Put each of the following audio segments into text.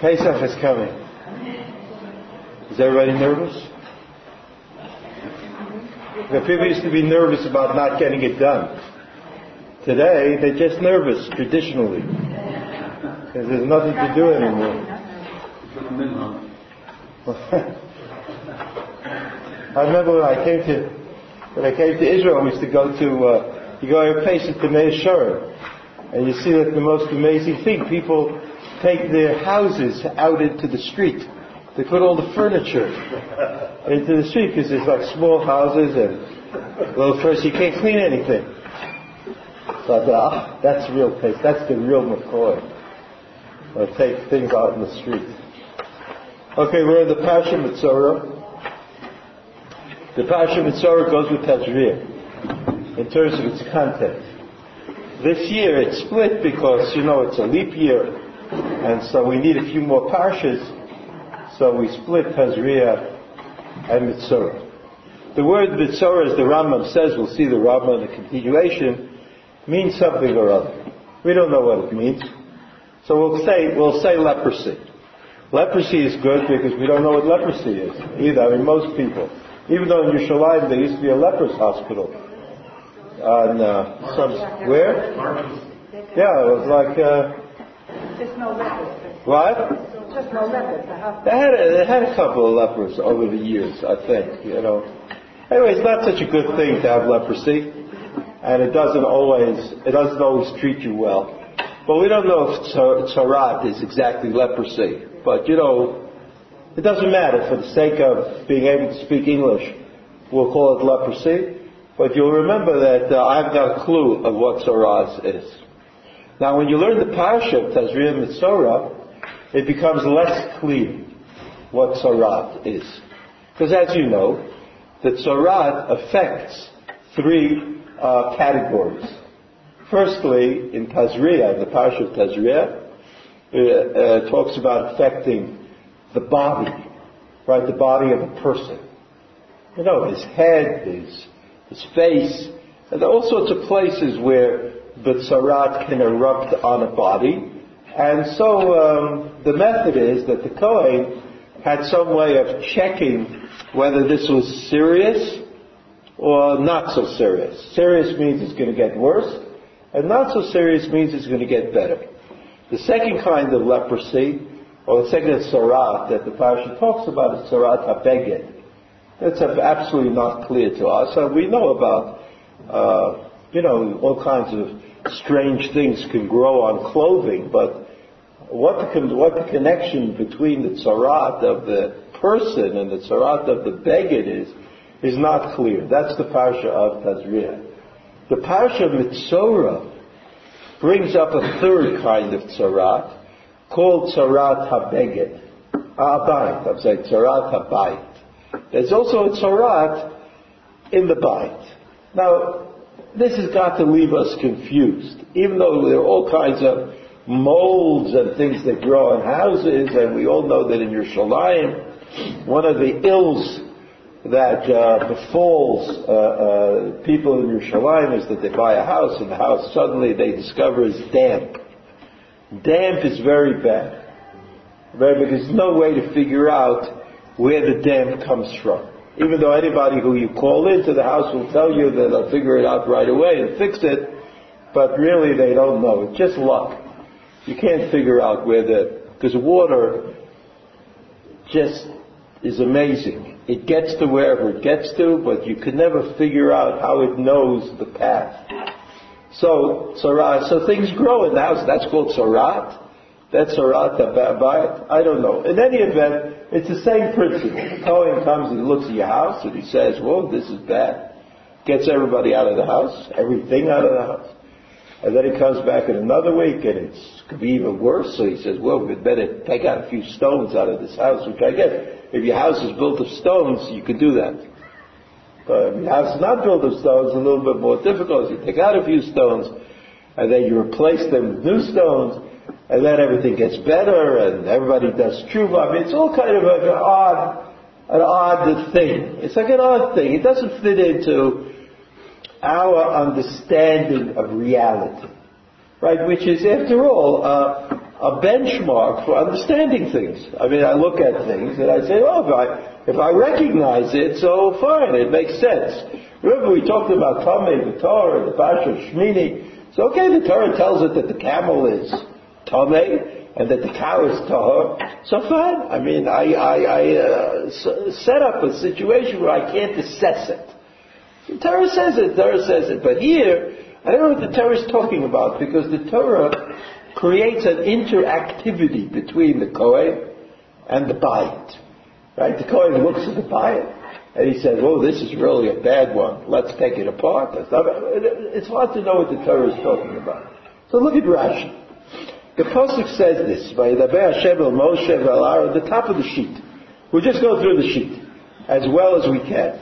Pesach is coming. Is everybody nervous? The people used to be nervous about not getting it done. Today, they're just nervous, traditionally. Because there's nothing to do anymore. I remember when I came to when I came to Israel, we used to go to uh, you go to places to Mea Shearim, and you see that the most amazing thing. People take their houses out into the street. They put all the furniture into the street because it's like small houses and well, first you can't clean anything. So I thought, ah, that's real place. That's the real McCoy. Or take things out in the street. Okay, we're in the Passion Mitzorah. The Passion Mitzorah goes with Tazria in terms of its content. This year it's split because, you know, it's a leap year and so we need a few more parshas, so we split Tazria and Mitzorah. The word Mitzorah, as the Rambam says, we'll see the Rambam in the continuation, means something or other. We don't know what it means. So we'll say, we'll say leprosy. Leprosy is good because we don't know what leprosy is either. I mean, most people. Even though in Yerushalayim there used to be a lepers hospital. On, uh, some, where? Yeah, it was like, uh, just no lepers. What? Just no lepers. They had, a, they had a couple of lepers over the years, I think, you know. Anyway, it's not such a good thing to have leprosy, and it doesn't always, it doesn't always treat you well. But we don't know if tzaraat is exactly leprosy. But, you know, it doesn't matter for the sake of being able to speak English. We'll call it leprosy. But you'll remember that uh, I've got a clue of what tzaraat is. Now, when you learn the parsha of Tazria Mitzorah, it becomes less clear what Tzarat is. Because as you know, the Tzarat affects three uh, categories. Firstly, in Tazria, the parsha of Tazria, it uh, talks about affecting the body, right? The body of a person. You know, his head, his, his face, and all sorts of places where the tzarat can erupt on a body. And so um, the method is that the Kohen had some way of checking whether this was serious or not so serious. Serious means it's going to get worse, and not so serious means it's going to get better. The second kind of leprosy, or the second tzarat that the parsha talks about is tzarat habeged. That's absolutely not clear to us. We know about, uh, you know, all kinds of strange things can grow on clothing, but what the, what the connection between the tzarat of the person and the tzarat of the beged is, is not clear. That's the parsha of Tazria. The parsha of Mitzorah brings up a third kind of tzarat called tzarat habeged. Abayit, I'm saying tzarat habayit. There's also a tzarat in the bayit. Now, this has got to leave us confused. Even though there are all kinds of molds and things that grow in houses, and we all know that in Yerushalayim, one of the ills that uh, befalls uh, uh, people in Yerushalayim is that they buy a house, and the house suddenly they discover is damp. Damp is very bad. Right? Because there's no way to figure out where the damp comes from. Even though anybody who you call into the house will tell you that they'll figure it out right away and fix it, but really they don't know. It's just luck. You can't figure out where the, because water just is amazing. It gets to wherever it gets to, but you can never figure out how it knows the path. So, Sarat so things grow in the house. That's called sarat. That's Sarat Bayit? I don't know. In any event, it's the same principle. The comes and looks at your house and he says, "Well, this is bad. Gets everybody out of the house, everything out of the house. And then he comes back in another week and it could be even worse. So he says, well, we'd better take out a few stones out of this house, which I get. If your house is built of stones, you could do that. But if your house is not built of stones, a little bit more difficult. You take out a few stones and then you replace them with new stones and then everything gets better, and everybody does tshuva. I mean, it's all kind of an odd, an odd thing. It's like an odd thing. It doesn't fit into our understanding of reality, right? Which is, after all, a benchmark for understanding things. I mean, I look at things and I say, oh, if I, if I recognize it, so fine, it makes sense. Remember we talked about Tomei, the Torah, the Pasha, Shmini. So okay, the Torah tells it that the camel is Tomei and that the cow is Tahor. So fine. I mean, I, I, I uh, set up a situation where I can't assess it. The Torah says it, the Torah says it. But here, I don't know what the Torah is talking about because the Torah creates an interactivity between the Kohen and the Bayit. Right? The Kohen looks at the Bayit and he says, "Oh, this is really a bad one. Let's take it apart." It's hard to know what the Torah is talking about. So look at Rashi. The pasuk says this: "Vayidaber Hashem el Moshe ve'al the top of the sheet. We'll just go through the sheet as well as we can.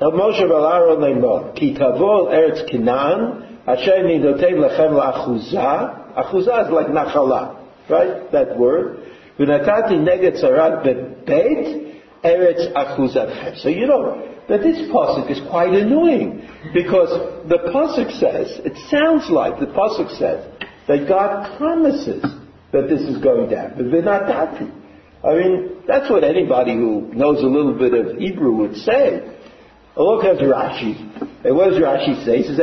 El Moshe leimor ki tavol eretz Canaan Asher nidotein lechem la'achuza. Achuza is like nachala, right? That word. V'natati neged sarat bebeit eretz achuzatchem. So you know that this pasuk is quite annoying because the pasuk says, it sounds like the pasuk says that God promises that this is going to happen. V'natati. I mean, that's what anybody who knows a little bit of Hebrew would say. Look at Rashi. And what does Rashi say? He says,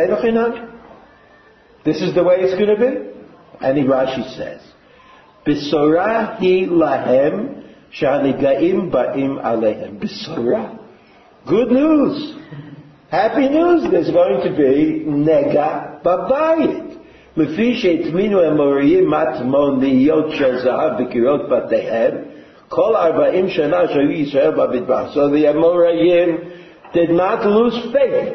this is the way it's going to be. And Rashi says, Bisora hi lahem shanigaim ba'im alehem. Bisora. Good news. Happy news. There's going to be nega babayit. לפי שהטמינו אמוריים מטמון להיות של זהב בקירות בתיהם, כל ארבעים שנה שהיו ישראל במדבר. So the Amoraim did not lose faith.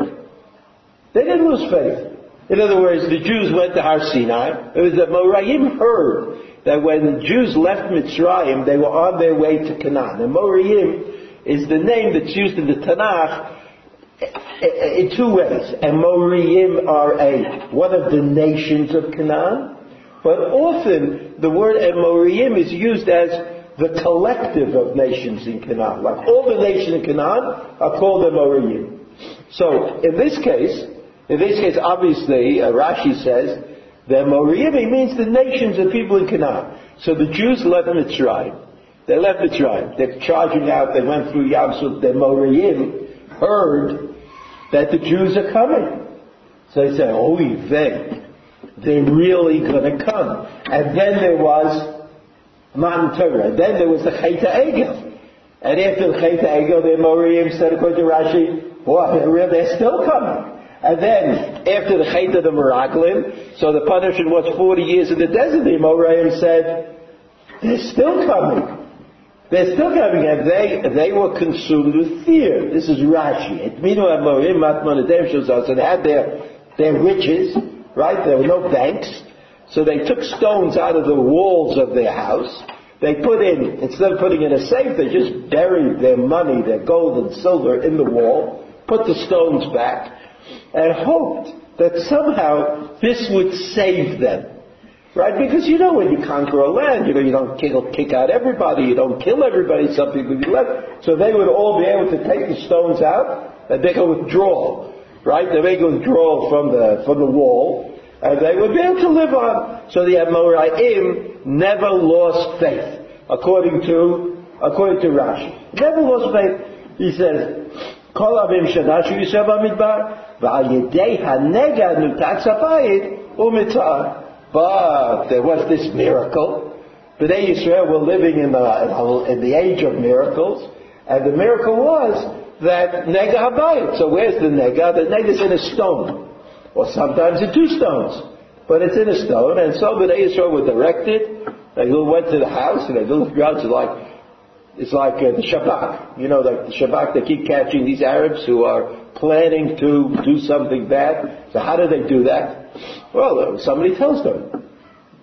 They didn't lose faith. In other words, the Jews went to Har Sinai. It was that Moraim heard that when the Jews left Mitzrayim, they were on their way to Canaan. And Moraim is the name that's used in the Tanakh in two ways. And Moraim are a, one of the nations of Canaan. But often the word Amorim is used as the collective of nations in Canaan. Like all the nations in Canaan are called Amorim. So in this case, in this case, obviously, uh, Rashi says that Moriimi means the nations of people in Canaan. So the Jews left Mitzrayim. They left Mitzrayim. They're charging out. They went through Yamsuf. The Moriim heard that the Jews are coming. So they said, "Oh, they, they're really going to come." And then there was Matan Torah. Then there was the Cheta Egel. And after the Cheta Egel, the Moriim said, according to Rashi, well, they're still coming. And then, after the Chait of the Meraglim, so the punishment was 40 years in the desert, the Amoraim said, they're still coming. They're still coming, and they, they were consumed with fear. This is Rashi. They had their, their riches, right? There were no banks. So they took stones out of the walls of their house. They put in, instead of putting in a safe, they just buried their money, their gold and silver in the wall, put the stones back, and hoped that somehow this would save them Right? Because you know when you conquer a land, you know, you don't kick, kick out everybody, you don't kill everybody, some people be left. So they would all be able to take the stones out and make a withdrawal. Right? They make a withdrawal from the, from the wall, and they would be able to live on. So the Amoraim never lost faith, according to, according to Rashi. Never lost faith. He says, כל הממשלה שהוא יושב במדבר, ועל ידי הנגע נותק הבית ומצער. But there was this miracle. Bnei Israel were living in the, in the age of miracles, and the miracle was that nega habayit. So where's the nega? The nega is in a stone, or sometimes in two stones, but it's in a stone. And so Bnei Israel were directed. They went to the house and they looked around to like, it's like uh, the Shabak. You know, like the Shabak, they keep catching these Arabs who are planning to do something bad. So how do they do that? Well, uh, somebody tells them.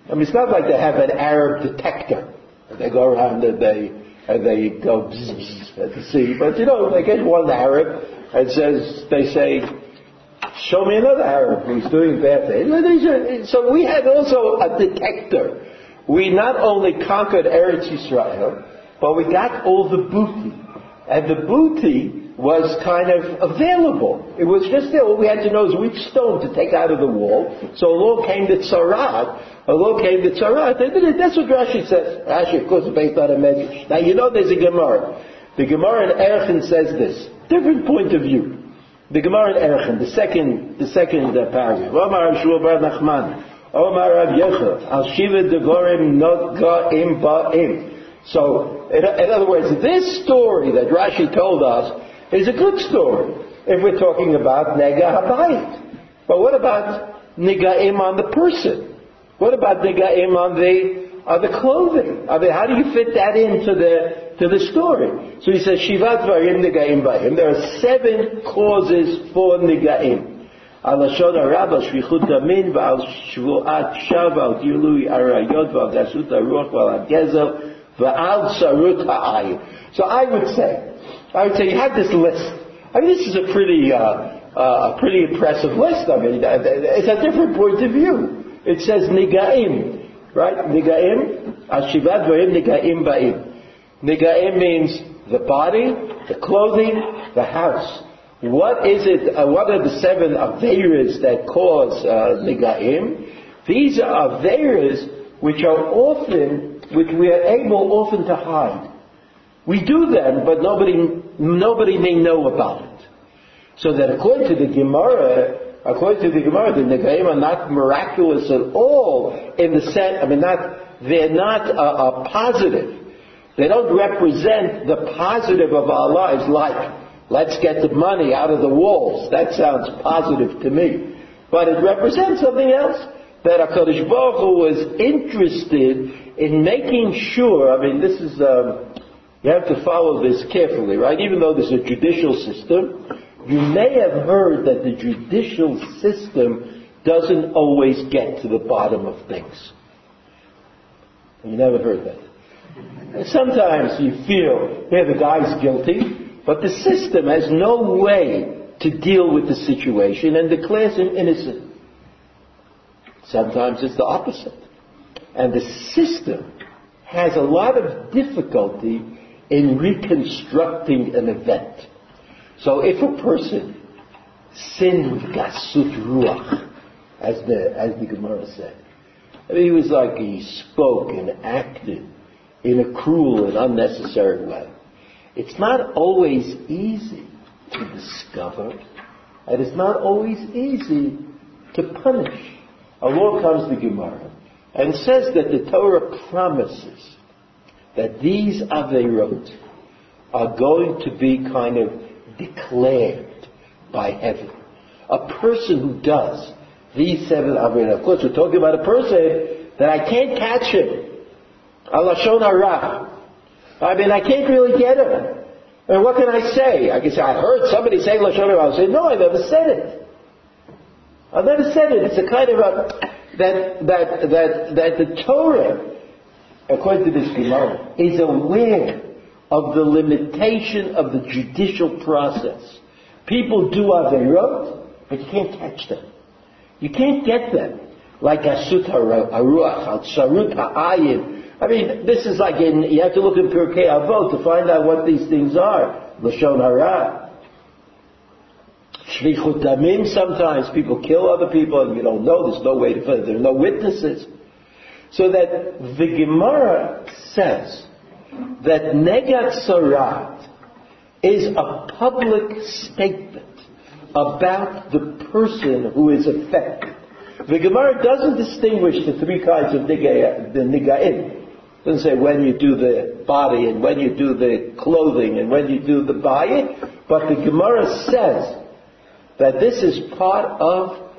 I mean, it's not like they have an Arab detector. They go around and they, and they go bzz, at the sea. But you know, they get one Arab and says, they say, show me another Arab who's doing bad things. So we had also a detector. We not only conquered Eretz Israel, but we got all the booty. And the booty was kind of available. It was just there. All we had to know is which stone to take out of the wall. So along came the tzarat. Along came the tzarat. That's what Rashi says. Rashi, of course, is based on a medrash. Now you know there's a Gemara. The Gemara in Erchin says this. Different point of view. The Gemara in Erchin, the second, the second uh, paragraph. Omar Shmuel Bar Nachman. Omar Rav Yechel. Al Shiva Devorim Not Ga'im Ba'im. So, in, in other words, this story that Rashi told us is a good story if we're talking about Nega Habayit. But what about Negaim on the person? What about Negaim on the on the clothing? I mean, how do you fit that into the to the story? So he says Shivat Varim Negaim Bayim. There are seven causes for Negaim. על לשון הרב, על שפיכות דמים ועל שבועת שווא, על גילוי עריות ועל גסות הרוח ועל הגזל Va'al. So I would say, I would say you have this list. I mean, this is a pretty, uh, uh, a pretty impressive list. I mean, it's a different point of view. It says nigaim, right? Nigaim, ashivat v'im nigaim ba'im. Nigaim means the body, the clothing, the house. What is it, uh, what are the seven aveiras that cause uh, nigaim? These are aveiras which are often which we are able often to hide. We do them, but nobody, nobody may know about it. So that according to the Gemara, according to the Gemara, the Negaim are not miraculous at all in the sense, I mean, not, they're not a, a positive. They don't represent the positive of our lives like, let's get the money out of the walls. That sounds positive to me. But it represents something else. That HaKadosh Baruch Hu was interested in making sure, I mean, this is, um, you have to follow this carefully, right? Even though there's a judicial system, you may have heard that the judicial system doesn't always get to the bottom of things. You never heard that. Sometimes you feel, yeah, the guy's guilty, but the system has no way to deal with the situation and declares him innocent. Sometimes it's the opposite. And the system has a lot of difficulty in reconstructing an event. So if a person sinned with gasut ruach, as the, as the Gemara said, I mean, he was like he spoke and acted in a cruel and unnecessary way. It's not always easy to discover, and it's not always easy to punish. Along comes the Gemara and says that the Torah promises that these Averot are going to be kind of declared by heaven. A person who does these seven Averot, of course we're talking about a person that I can't catch him. Alashon Hara. I mean, I can't really get him. And what can I say? I can say, I heard somebody say Lashon Hara. I'll say, no, I never said it. I've never said it. It's a kind of a, that, that, that, that the Torah according to this Gemara, is aware of the limitation of the judicial process. People do averot, but you can't catch them. You can't get them. Like asut haruach, al sarut ha'ayin. I mean, this is like in, you have to look in Pirkei Avot to find out what these things are. Lashon hara. Shlichut damim, sometimes people kill other people and you don't know, there's no way to find, there are no witnesses. So that the Gemara says that Negat Sarat is a public statement about the person who is affected. The Gemara doesn't distinguish the three kinds of. The niga'im. Doesn't say when you do the body and when you do the clothing and when you do the body, but the Gemara says that this is part of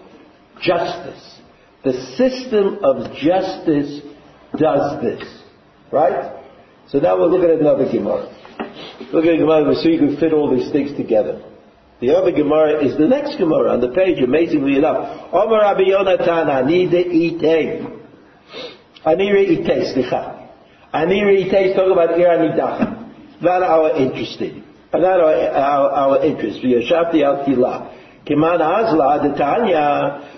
justice. The system of justice does this. Right? So now we'll look at another Gemara. Look at Gemara so you can fit all these things together. The other Gemara is the next Gemara on the page, amazingly enough. Omer Rabbi Yonatan, ani de'itei. Ani re'itei, slicha. Ani re'itei is talking about ir anidach. Not our interest in. Not our, our, our interest. V'yashavti al tilah. Kiman azla, detanya,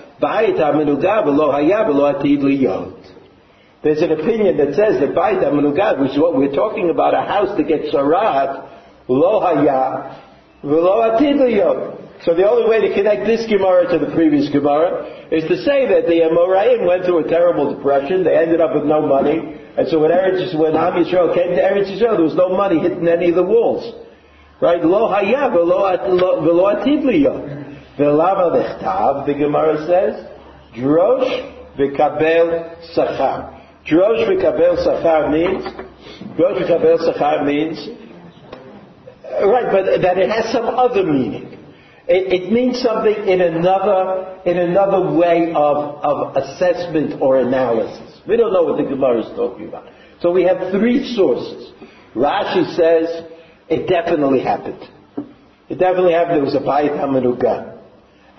there's an opinion that says that Bait HaMenugad, which is what we're talking about, a house that gets sarat, lo haya, V'lo atid liyot. So the only way to connect this Gemara to the previous Gemara is to say that the Amoraim went through a terrible depression. They ended up with no money. And so when Eretz, when Am Yisrael came to Eretz Yisrael, there was no money hitting any of the walls. Right? Lo haya v'lo atid liyot. V'lava nechtav, the Gemara says, drosh v'kabel sachar. Drosh v'kabel sachar means, drosh v'kabel sachar means, right, but that it has some other meaning. It, it, means something in another, in another way of, of assessment or analysis. We don't know what the Gemara is talking about. So we have three sources. Rashi says it definitely happened. It definitely happened. There was a Bayit HaMenugah.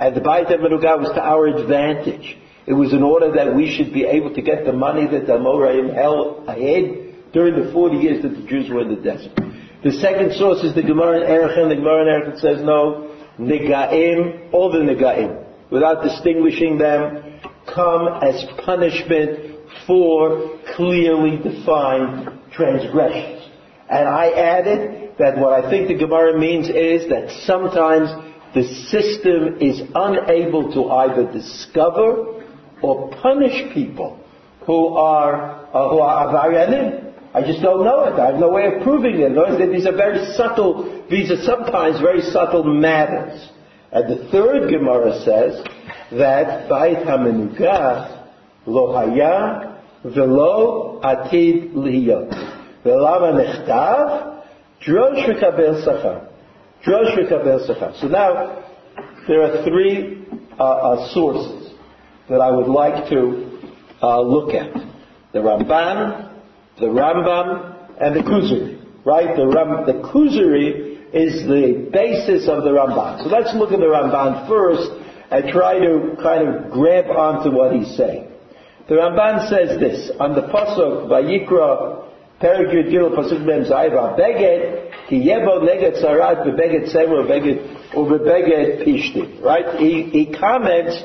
And the Bayit HaMenugah was to our advantage. It was in order that we should be able to get the money that the Amoraim held ahead during the 40 years that the Jews were in the desert. The second source is the Gemara in Erechim. The Gemara in Erechim says no, Negaim, all the Negaim, without distinguishing them, come as punishment for clearly defined transgressions. And I added that what I think the Gemara means is that sometimes the system is unable to either discover or punish people who are uh, who are avarianim. I just don't know it. I have no way of proving it. These are very subtle, these are sometimes very subtle matters. And the third Gemara says that Bait HaMenugah lo haya velo atid lihiyot. Velama nechtav drosh v'kabel sachar. So now, there are three uh, uh, sources that I would like to uh, look at. The Ramban, the Rambam, and the Kuzari. Right? The, Ram, the Kuzari is the basis of the Ramban. So let's look at the Ramban first and try to kind of grab onto what he's saying. The Ramban says this on the pasuk Vayikra Pasuk Mem Zayva Beged Ki Yebo Neged Sarat Bebeged Semer Beged Ubebeged Pishti. Right? He, he comments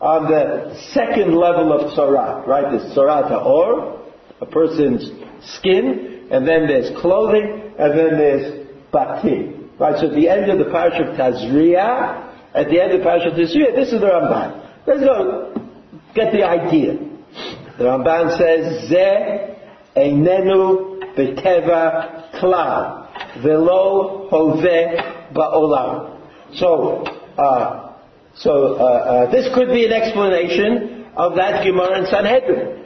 on the second level of Sarat. Right? The Sarat or a person's skin, and then there's clothing, and then there's batim. Right, so at the end of the parish of Tazria, at the end of the parish of Tazria, this is the Ramban. Let's go get the idea. The Ramban says, Ze einenu beteva klal, velo hove ba'olam. So, uh, so uh, uh, this could be an explanation of that Gemara in Sanhedrin.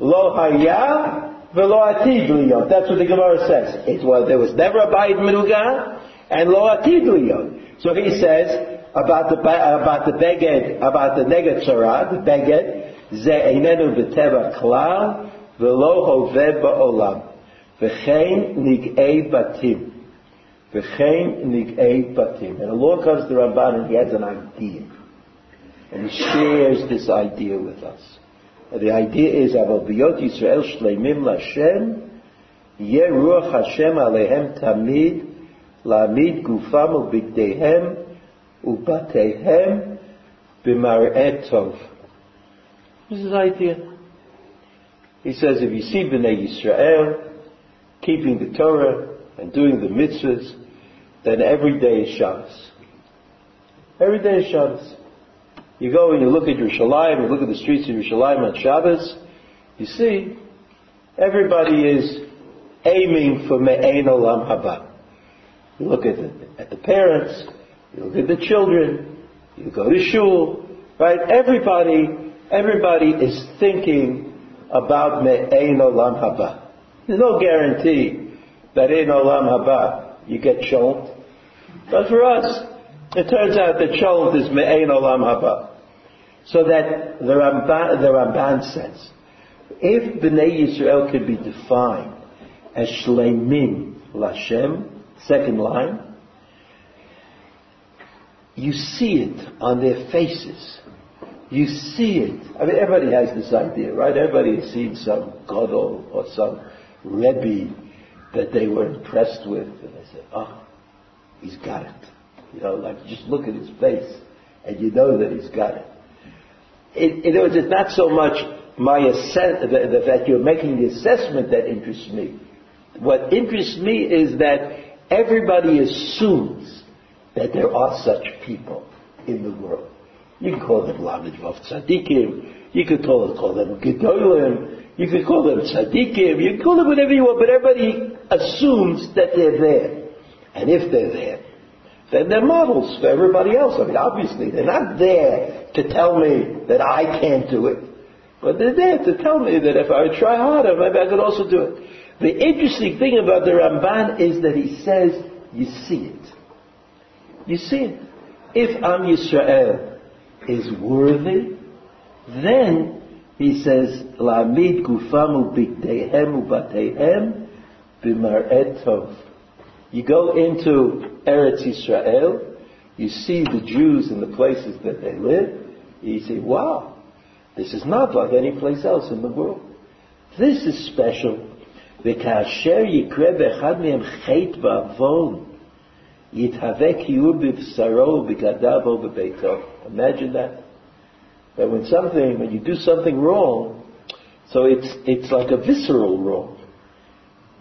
Lo haya velo atid liyot. That's what the Gemara says. It was, there was never a bayit menuga and lo atid liyot. So he says about the about the beged about the neged tzara, the beged ze einenu b'teva klal velo hoved ba'olam v'chein nig'ei batim v'chein nig'ei batim. And along comes the Ramban and he has an idea. And he shares this idea with us. The idea is, אבל ביות ישראל שלמים להשם, יהיה רוח השם עליהם תמיד, להעמיד גופם ובגדיהם ובתיהם במראה טוב. This is the idea. He says, if you see Bnei Yisrael keeping the Torah and doing the mitzvahs, then every day is Shabbos. Every day is Shabbos. You go and you look at Yerushalayim, you look at the streets of Yerushalayim on Shabbos, you see, everybody is aiming for Me'ein Olam Haba. You look at the, at the parents, you look at the children, you go to shul, right? Everybody, everybody is thinking about Me'ein Olam Haba. There's no guarantee that in Olam Haba you get sholt. But for us, it turns out that sholt is Me'ein Olam Haba. So that the Ramban, the Ramban says, if Bnei Yisrael could be defined as Shleimim Lashem, second line, you see it on their faces. You see it. I mean, everybody has this idea, right? Everybody has seen some Gadol or some Rebbe that they were impressed with, and they say, oh, he's got it. You know, like just look at his face, and you know that he's got it in, in other words, it's not so much my assess, the, the, that you're making the assessment that interests me. What interests me is that everybody assumes that there are such people in the world. You can call them Lamed Vav Tzadikim, you could call, call them Gedolim, you could call them Tzadikim, you can call them whatever you want, but everybody assumes that they're there. And if they're there, then they're models for everybody else. I mean, obviously, they're not there to tell me that I can't do it, but they're there to tell me that if I try harder, maybe I could also do it. The interesting thing about the Ramban is that he says, you see it. You see it. If I'm Yisrael is worthy, then he says, Lamid gufamu tov. You go into Eretz Yisrael, you see the Jews in the places that they live, you say, wow, this is not like any place else in the world. This is special. V'kasher miem Imagine that. That when something, when you do something wrong, so it's, it's like a visceral wrong.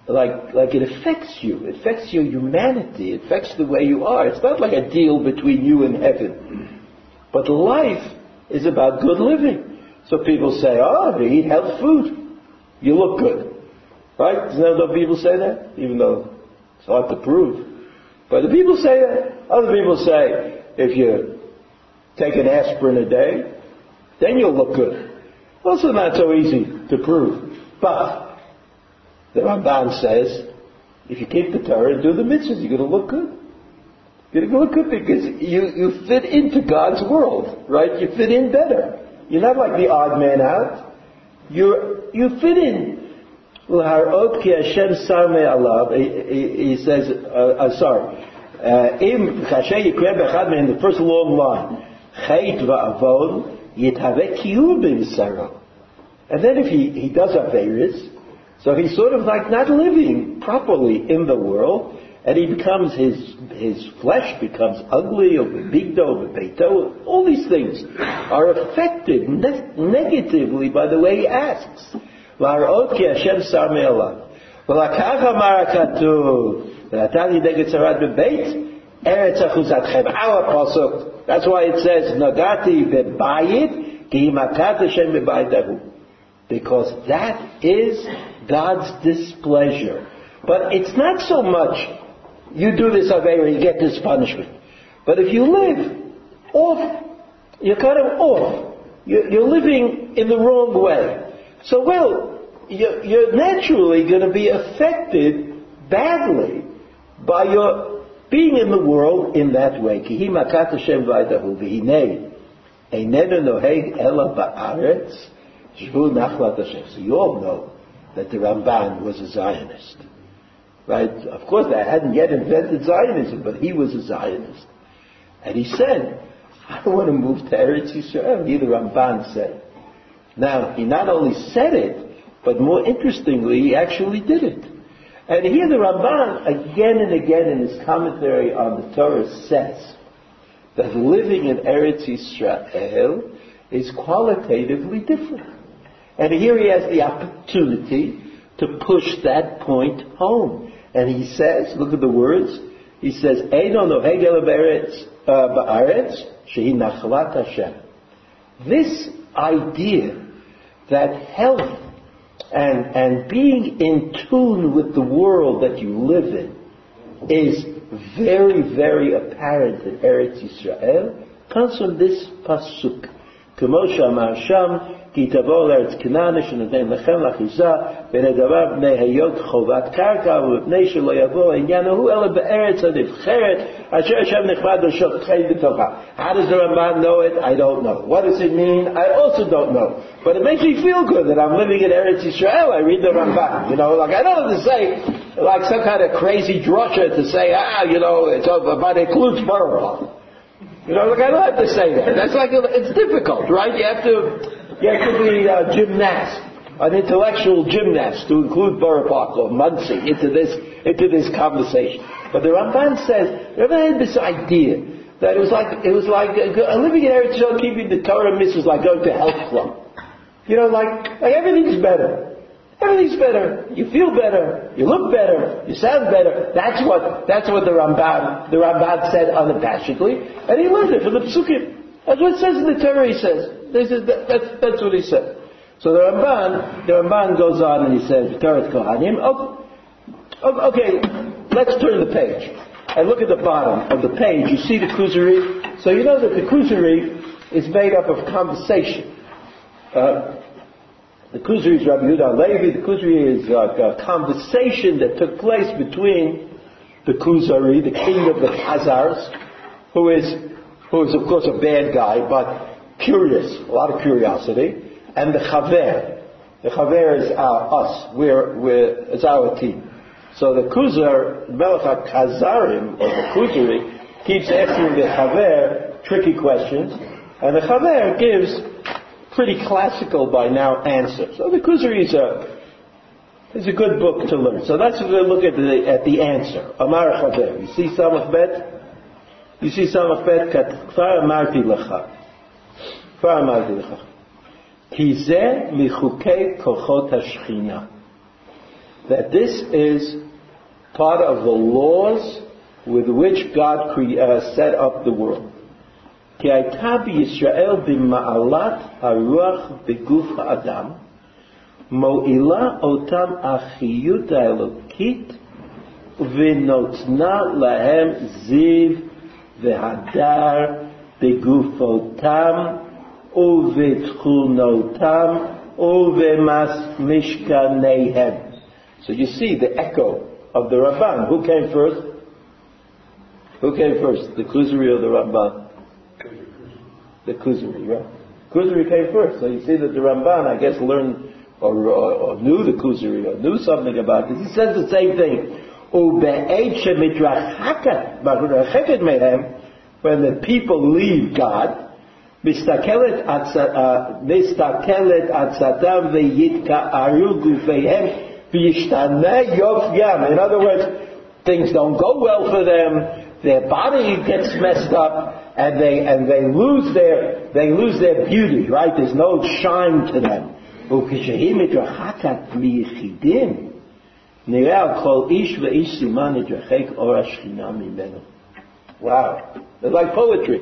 Like, like it affects you. It affects your humanity. It affects the way you are. It's not like a deal between you and heaven. But life is about good living. So people say, oh, they eat health food. You look good. Right? Isn't that what people say that? Even though it's hard to prove. But the people say that. Other people say, if you take an aspirin a day, then you'll look good. Also not so easy to prove. But the Ramban says, if you keep the Torah and do the mitzvahs, you're going to look good. You're going to look good because you, you fit into God's world, right? You fit in better. You're not like the odd man out. you you fit in. He says, uh, uh, sorry. Uh, Im chashay yikreh bechad in the first long line. Chait va'avon yithaveh kiyur b'yisaro. And then if he, he does Averis, so he's sort of like not living properly in the world, and he becomes his his flesh becomes ugly or bigdo or beito. All these things are affected ne- negatively by the way he asks. להראות כי השם שר מעליו. ולקח אמר הכתוב, ונתן לי דגת צרת בבית, ארץ אחוזתכם. Our pasuk. That's why it says, נגעתי בבית, כי מכת השם בבית ההוא. Because that is God's displeasure. But it's not so much you do this Aveira, you get this punishment. But if you live off, you're kind of off. You're living in the wrong way. So, well, you're naturally going to be affected badly by your being in the world in that way. So you all know that the Ramban was a Zionist. Right? Of course, they hadn't yet invented Zionism, but he was a Zionist. And he said, I don't want to move to Eretz Yisrael. He, the Ramban said. Now, he not only said it, but more interestingly, he actually did it. And here the Ramban, again and again in his commentary on the Torah, says that living in Eretz Yisrael is qualitatively different. And here he has the opportunity to push that point home. And he says, look at the words, he says, uh, Hashem. This idea that health and, and being in tune with the world that you live in is very, very apparent in Eretz Yisrael comes from this pasuk. Ma'asham כי תבואו לארץ כנען שנותן לכם לאחיזה, ונדבר בני היות חובת קרקע, ומפני שלא יבוא העניין ההוא, אלא בארץ הנבחרת, אשר השם נכבד ושופטכם בתוכה. How does the Ramban know it? I don't know. What does it mean? I also don't know. But it makes me feel good that I'm living in Eretz Yisrael. I read the Ramban. You know, like I don't have to say, like some kind of crazy drusha to say, ah, you know, it's over, but it includes Borough. You know, look, I don't have to say that. That's like, it's difficult, right? You have to, you it could be a gymnast, an intellectual gymnast to include or Monsey into this, into this conversation. But the Ramban says, Ramban had this idea that it was like, it was like, uh, living in Eretz Yisrael, keeping the Torah mitzvahs like going to health club. You know, like, like everything's better. Everything's better. You feel better. You look better. You sound better. That's what, that's what the Ramban, the Ramban said unabashedly. And he learned it from the Psukim. That's what it says in the Torah, he says. This is, that, that's, that's what he said. So the Ramban, the Ramban goes on and he says, Torah Kohanim. Oh, oh, okay, let's turn the page. And look at the bottom of the page. You see the kuzari. So you know that the kuzari is made up of conversation. Uh, the Kuzari is Rabbi Yehuda Levi. The Kuzari is a conversation that took place between the Kuzari, the king of the Khazars, who is, who is of course a bad guy, but curious, a lot of curiosity, and the Chaver. The Chaver is our, us. We're, we're, it's our team. So the Kuzar, Melech Kazarim, or the Kuzari, keeps asking the Chaver tricky questions, and the Chaver gives pretty classical by now answers. So the Kuzari is a, is a good book to learn. So that's let's look at the, at the answer. Amar Chaver. You see Samach Bet? You see Samach Bet? Kfar Amarti Lecha. Kfar Amarti Lecha. כי זה מחוקי כוחות השכינה. That this is part of the laws with which God cre- uh, set up the world. כי הייתה בישראל במעלת הרוח בגוף האדם, מועילה אותם החיות האלוקית ונותנה להם זיו והדר בגופותם ובתכונותם ובמשכניהם. So you see the echo of the Ramban. Who came first? Who came first? The Kuzari or the Ramban? The Kuzari, right? Kuzari came first. So you see that the Ramban, I guess, learned or, or, or knew the Kuzari or knew something about this. He says the same thing. When the people leave God, מסתכלת עצתם ויתקערו גופיהם וישתנה יופיים. In other words, things don't go well for them, their body gets messed up, and they, and they lose their, they lose their beauty, right? There's no shine to them. וכשהיא מתרחקת מיחידים, נראה על כל איש ואיש סימן נתרחק אור השכינה ממנו. Wow. It's like poetry.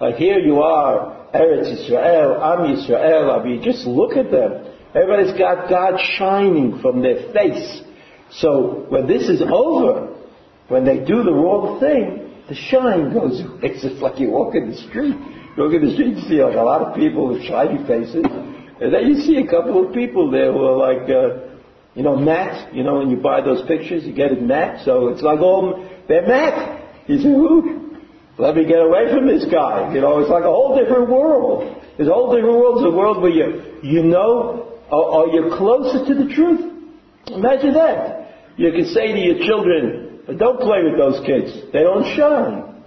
Like here you are, Eretz Israel, Am Yisrael, I mean, just look at them. Everybody's got God shining from their face. So when this is over, when they do the wrong thing, the shine goes away. It's just like you walk in the street. You walk in the street, you see like a lot of people with shiny faces. And then you see a couple of people there who are like, uh, you know, matte. You know, when you buy those pictures, you get it matte. So it's like, oh, they're matte. You say, ooh, let me get away from this guy. You know, it's like a whole different world. It's a whole different world. It's a world where you, you know, or, or you're closer to the truth. Imagine that. You can say to your children, don't play with those kids. They don't shine.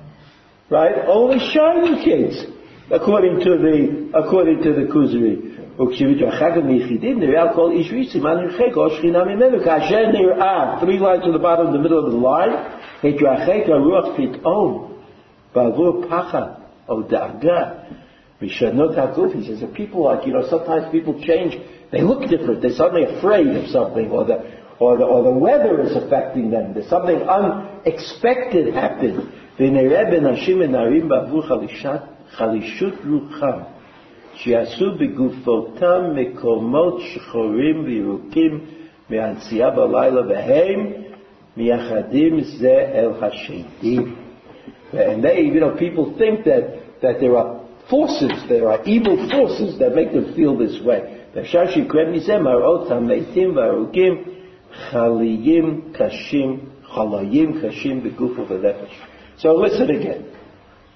Right? Only shining kids. According to the, according to the Kuzari. וכשמתרחק מיחידים נראה על כל איש ואיש סימן הרחק או שכינה ממנו כאשר נראה, three lines in the bottom, in the middle of the line, התרחק הרוח פתאום בעבור פחד או דאגה משנות הגוף. He says that people like, you know, sometimes people change, they look different, they're suddenly afraid of something or the, or the, or the weather is affecting them, there's something unexpected happened. ונראה בנשים ונערים בעבור חלישות רוחם שיעשו בגופותם מקומות שחורים וירוקים מהנסיעה בלילה והם מייחדים זה אל השדים. And they, you know, people think that, that there are forces, there are evil forces that make them feel this way. ואפשר שיקרה מזה מראות המתים וההרוגים חליים קשים, חליים קשים בגוף ובנפש. So listen again.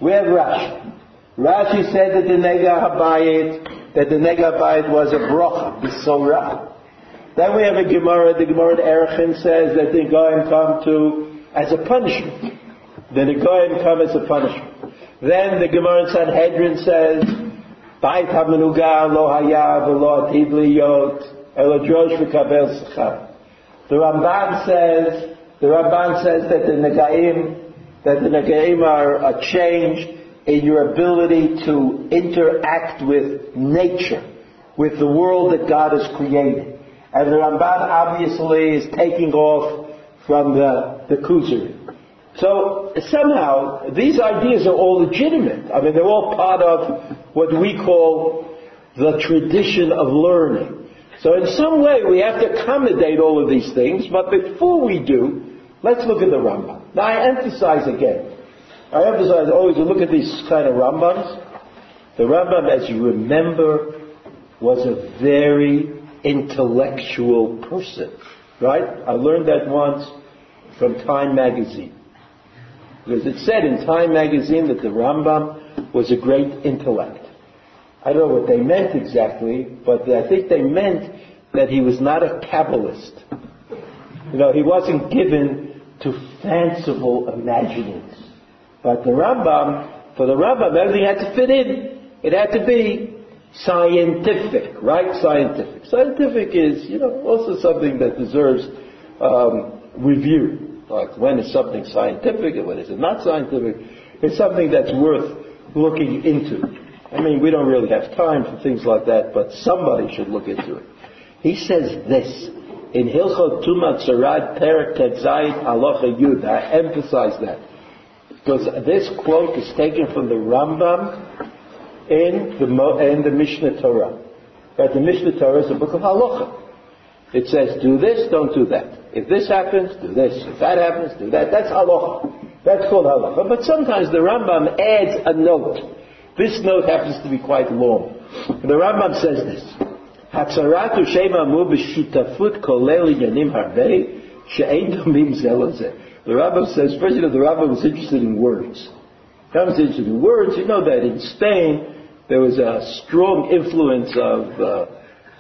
We have Rashi. Rashi said that the Nega Habayit, that the Nega Habayit was a brocha, Bisorah. Then we have a Gemara, the Gemara Erechim says that the Goyim come to as a punishment. Then the Goyim come as a punishment. Then the Gemara in Sanhedrin says, Bait HaMenuga lo haya v'lo atid liyot, elo v'kabel sechar. The Ramban says, the Ramban says that the Negaim, that the Negaim are, are changed in your ability to interact with nature, with the world that God has created. And the Ramban obviously is taking off from the, the Kuzari. So somehow these ideas are all legitimate. I mean, they're all part of what we call the tradition of learning. So in some way we have to accommodate all of these things, but before we do, let's look at the Rambam. Now I emphasize again, I emphasize always to look at these kind of Rambams. The Rambam, as you remember, was a very intellectual person, right? I learned that once from Time magazine. Because it said in Time magazine that the Rambam was a great intellect. I don't know what they meant exactly, but I think they meant that he was not a Kabbalist. You know, he wasn't given to fanciful imaginings. But the Rambam, for the Rambam, everything had to fit in. It had to be scientific, right? Scientific. Scientific is, you know, also something that deserves um, review. Like when is something scientific and when is it not scientific? It's something that's worth looking into. I mean, we don't really have time for things like that, but somebody should look into it. He says this in Hilchot Tumat Sarad Perak Tetzayit Halacha Yud. I emphasize that because this quote is taken from the Rambam in the, in the Mishnah Torah. But The Mishnah Torah is a book of halacha. It says, do this, don't do that. If this happens, do this. If that happens, do that. That's halacha. That's called halacha. But sometimes the Rambam adds a note. This note happens to be quite long. The Rambam says this. Hatzaratu shema mu b'shutafut kolel yanim she'ein domim. The Rambam says, first you know, the Rambam was interested in words. The Rambam was interested in words. You know that in Spain, there was a strong influence of uh,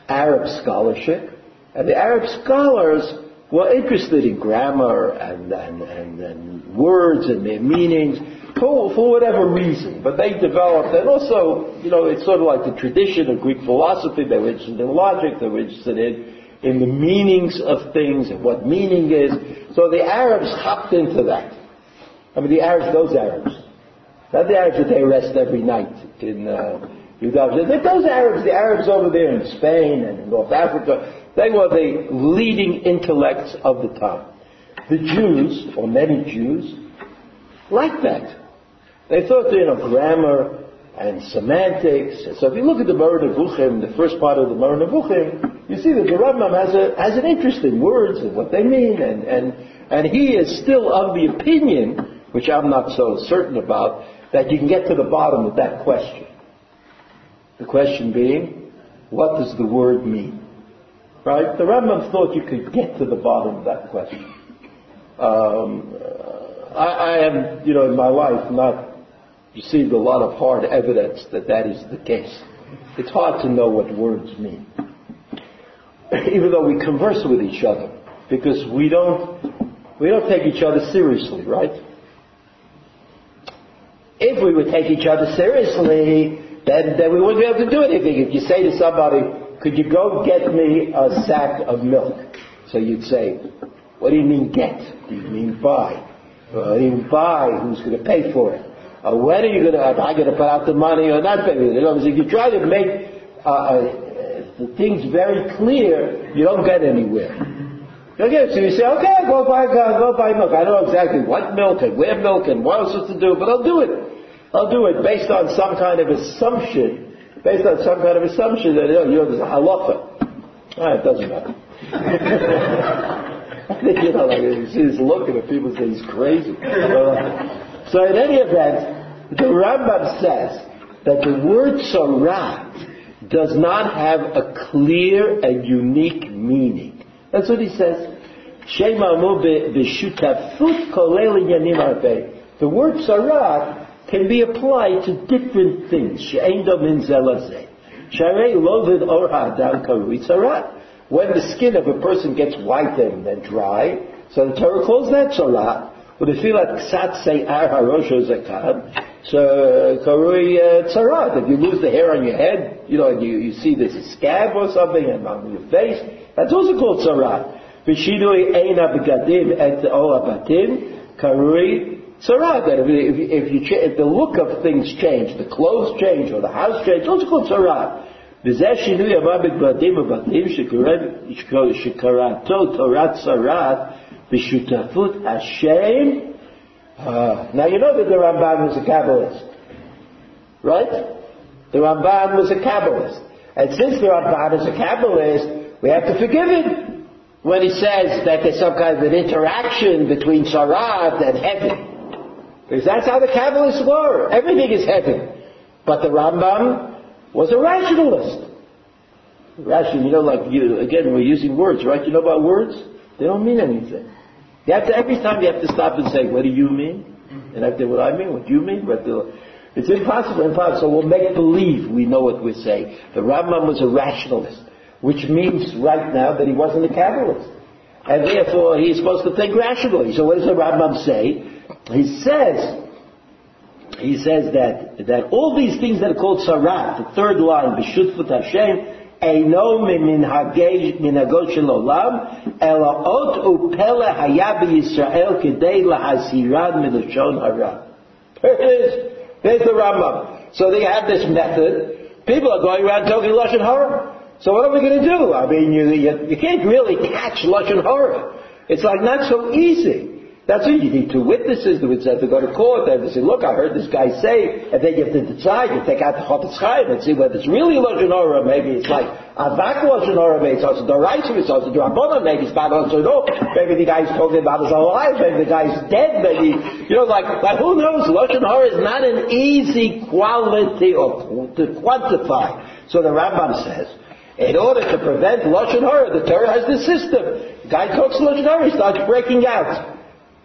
Arab scholarship, and the Arab scholars were interested in grammar and, and, and, and words and their meanings for, for whatever reason. But they developed, and also, you know, it's sort of like the tradition of Greek philosophy. They were interested in logic. They were interested in in the meanings of things and what meaning is. So the Arabs hopped into that. I mean, the Arabs, those Arabs, not the Arabs that they arrest every night in uh, But those Arabs, the Arabs over there in Spain and in North Africa, they were the leading intellects of the time. The Jews, or many Jews, liked that. They thought, you know, grammar and semantics. So if you look at the Moreh Nevuchim, the first part of the Moreh Nevuchim, you see that the Rambam has, a, has an interest in words and what they mean, and, and, and he is still of the opinion, which I'm not so certain about, that you can get to the bottom of that question. The question being, what does the word mean? Right? The Rambam thought you could get to the bottom of that question. Um, I, I am, you know, in my life not received a lot of hard evidence that that is the case. It's hard to know what words mean. Even though we converse with each other, because we don't, we don't take each other seriously, right? If we would take each other seriously, then, then we wouldn't be able to do anything. If you say to somebody, could you go get me a sack of milk? So you'd say, what do you mean get? Do you mean buy? What do you mean buy? Who's going to pay for it? Uh, when are you going to, I going to put out the money or not? In other if you try to make uh, uh, things very clear, you don't get anywhere. Okay, so you say, okay, go buy, go, buy milk. I don't know exactly what milk and where milk and what else to do, but I'll do it. I'll do it based on some kind of assumption, based on some kind of assumption that, you know, you know there's a halacha. Ah, it doesn't matter. you know, like, you see this look and people say he's crazy. So in any event, the Rambam says that the word Sarah does not have a clear and unique meaning. That's what he says. The word sarat can be applied to different things. When the skin of a person gets whitened and dry, so the Torah calls that sarat. When they feel like ksat se'ar harosho zakad, so karui uh, tzarat. If you lose the hair on your head, you know, and you, you see there's a scab or something on your face, that's also called tzarat. V'shinui eina begadim et abatim karui tzarat. If, if, if, you, if the look of things change, the clothes change, or the house change, also called tzarat. וזה שינוי המוות בבתים ובתים שקראתו תורת צרת B'shutafut Hashem. Ah. Now you know that the Ramban was a Kabbalist, right? The Ramban was a Kabbalist, and since the Ramban is a Kabbalist, we have to forgive him when he says that there's some kind of an interaction between Sarat and heaven, because that's how the Kabbalists were. Everything is heaven, but the Rambam was a rationalist. Rational, you know, like you again, we're using words, right? You know about words? They don't mean anything. You have to, every time you have to stop and say, what do you mean? And after what I mean, what do you mean? What do, it's impossible, impossible. So we'll make believe we know what we're saying. The Rambam was a rationalist, which means right now that he wasn't a Kabbalist. And therefore he's supposed to think rationally. So what does the Rambam say? He says, he says that, that all these things that are called sarat, the third line, b'shutfut Hashem, אינו ממנהגו של עולם, אלא אות ופלא היה בישראל כדי להסירן מלשון הרע. There it is. There's the Rambam. So they have this method. People are going around talking Lashon Hara. So what are we going to do? I mean, you, you, you can't really catch Lashon Hara. It's like not so easy. That's it. You need two witnesses. The witnesses have to go to court. They have to say, look, I heard this guy say, and then you have to decide. You take out the Chofetz Chaim and see whether it's really Lashon Hara. Maybe it's like Avak Lashon Hara. Maybe it's also Doraisa. It's also Drabona. Maybe it's also no. Maybe the guy's talking about his life. Maybe the guy's dead. Maybe, you know, like, like who knows? Lashon Hara is not an easy quality to quantify. So the Rambam says, in order to prevent Lashon Hara, the Torah has this system. The guy talks Lashon Hara, he starts breaking out.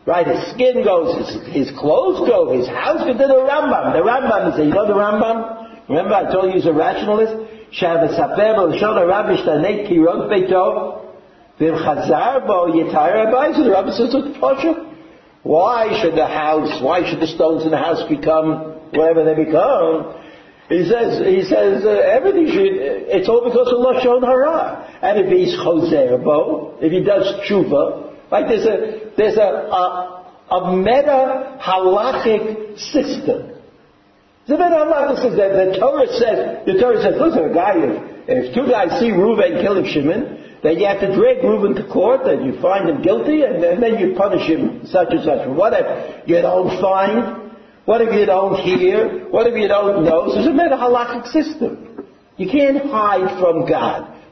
Right, his skin goes, his, his clothes go, his house goes to the Rambam. The Rambam is, you know the Rambam? Remember I told you he's a rationalist? Shavasaper b'lshon ha'rab yishtanei kirot beito chazar bo yitayar abayis. So the Rambam says, look, Tosha, why should the house, why should the stones in the house become whatever they become? He says, he says, uh, everything should, it's all because of Lashon Hara. And if he's Choserbo, if he does tshuva, like there's a, there's a, a, a meta halachic system. The meta halachic system. The, the Torah says, the Torah says, listen, a guy, if, if two guys see Reuben killing Shimon, then you have to drag Reuben to court and you find him guilty and, and then you punish him such and such. What if you don't find? What if you don't hear? What if you don't know? So there's a meta halachic system. You can't hide from God.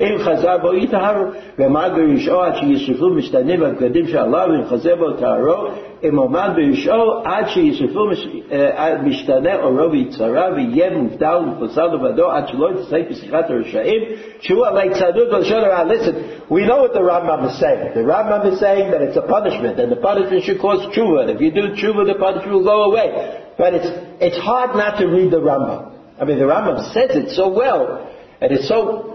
אם חזר בו יטהר ועמד בראשו עד שישרפו משתנים הבגדים שעליו אם חזר בו טהרו אם עמד בראשו עד שישרפו משתנה אורו ויצרה ויהיה מובדל ומפוסל לבדו עד שלא יתעסק בשיחת הרשעים שהוא עלי צדוק ולשון הרע listen we know what the Rambam is saying the Rambam is saying that it's a punishment and the punishment should cause tshuva and if you do tshuva the punishment will go away but it's it's hard not to read the Rambam I mean the Rambam says it so well and it's so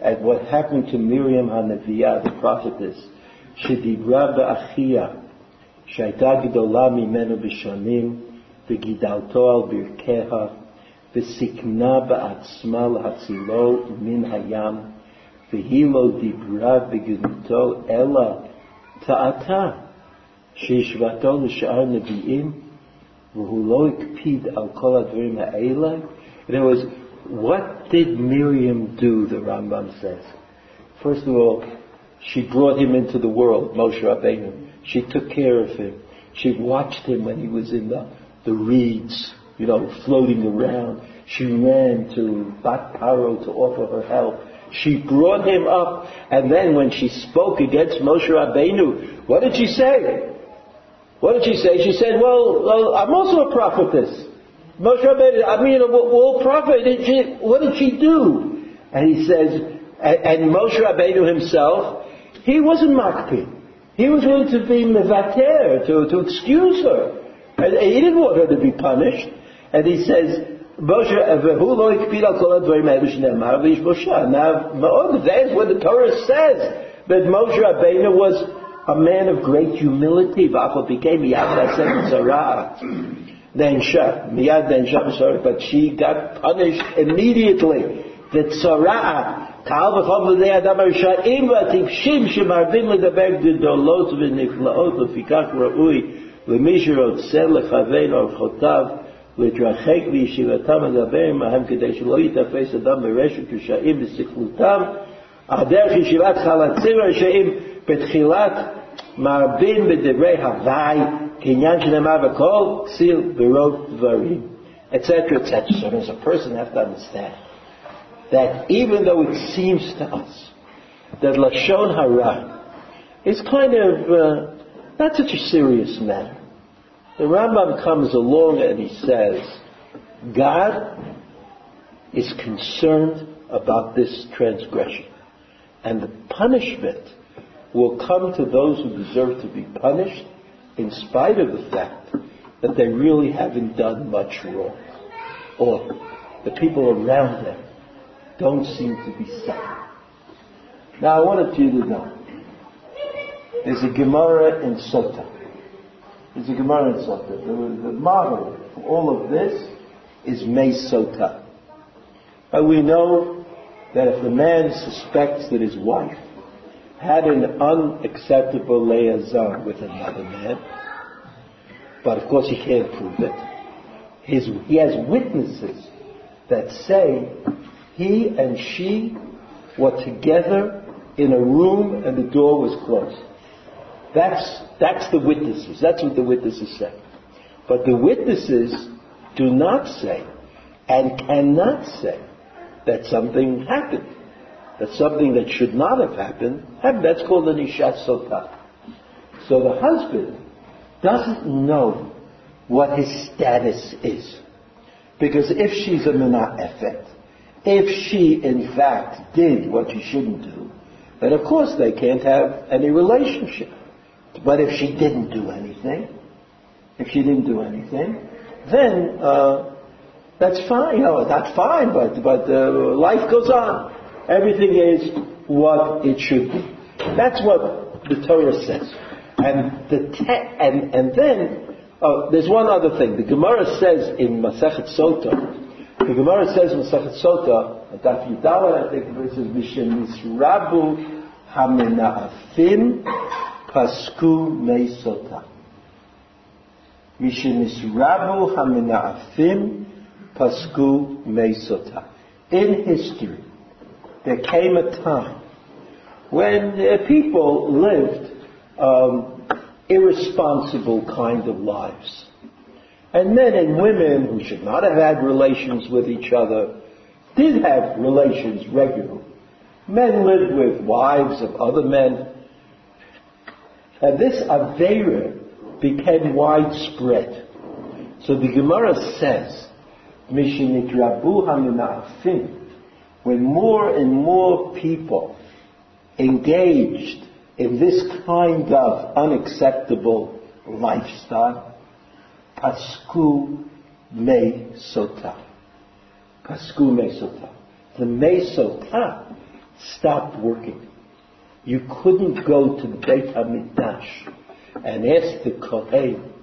at what happened to Miriam HaNeviah, the prophetess, שדיברה באחיה, שהייתה גדולה ממנו בשונים, וגידלתו על ברכיה, וסיכנה בעצמה להצילו מן הים, והיא לא דיברה בגדולתו, אלא טעתה, שהשוותו לשאר נביאים, והוא לא הקפיד על כל הדברים האלה. In other words, what did Miriam do, the Rambam says? First of all, she brought him into the world, Moshe Rabbeinu. She took care of him. She watched him when he was in the, the reeds, you know, floating around. She ran to Bat Paro to offer her help. She brought him up, and then when she spoke against Moshe Rabbeinu, what did she say? What did she say? She said, well, well I'm also a prophetess. Moshe Rabbeinu, I mean, well, prophet, did she, what did she do? And he says, and, and Moshe Rabbeinu himself, he wasn't makpid. He was willing to be mevater, to, to excuse her. And he didn't want her to be punished. And he says, Moshe, והוא לא הקפיד על כל הדברים האלו שנאמר, ואיש משה. Now, מאוד, that's what the Torah says, that Moshe Rabbeinu was a man of great humility, ואף על פי כן מיד לעשות צרה. Nensha, miyad nensha, sorry, but she got punished immediately. The tzara, קהל וחום לידי אדם הרשעים והטיפשים שמרבים לדבר גדולות ונפלאות, לפיכך ראוי למי שרוצה לכוון אורחותיו להתרחק בישיבתם לדבר עמהם כדי שלא ייתפס אדם ברשת רשעים בסכלותם, על דרך ישיבת חלצים רשעים בתחילת מרבים בדברי הוואי kinyan shenema v'kol ksil Berot dvarim, etc., etc. So as a person has to understand that even though it seems to us that lashon hara is kind of uh, not such a serious matter, the Rambam comes along and he says, God is concerned about this transgression. And the punishment will come to those who deserve to be punished, in spite of the fact that they really haven't done much wrong. Or the people around them don't seem to be suffering. Now I wanted you to know, there's a Gemara in Sota. There's a Gemara in Sota. The, the model for all of this is Sota. But we know that if a man suspects that his wife had an unacceptable liaison with another man, but of course he can't prove it. His, he has witnesses that say he and she were together in a room and the door was closed. That's, that's the witnesses. That's what the witnesses say. But the witnesses do not say and cannot say that something happened. That something that should not have happened happened. That's called an Ishat Sotah. So the husband doesn't know what his status is. Because if she's a Mena'efet, if she in fact did what she shouldn't do, then of course they can't have any relationship. But if she didn't do anything, if she didn't do anything, then uh, that's fine. You know, that's fine, but but uh, life goes on. Everything is what it should be. That's what the Torah says. And the te- and and then oh, there's one other thing. The Gemara says in Masechet Sota. The Gemara says in Masechet Sota, Daf Yudala, I think says Mishem Misrabu Hamenaafim Pasku Meisota. Mishenisrabu Hamenaafim Pasku Meisota. In history, there came a time when people lived um, irresponsible kind of lives. And men and women who should not have had relations with each other did have relations regularly. Men lived with wives of other men. And this Avera became widespread. So the Gemara says, Mishinitrabu Haminafim, when more and more people engaged in this kind of unacceptable lifestyle, Pasku Me Sota. Pasku Me Sota. The Me Sota stopped working. You couldn't go to Beit HaMikdash and ask the Kohen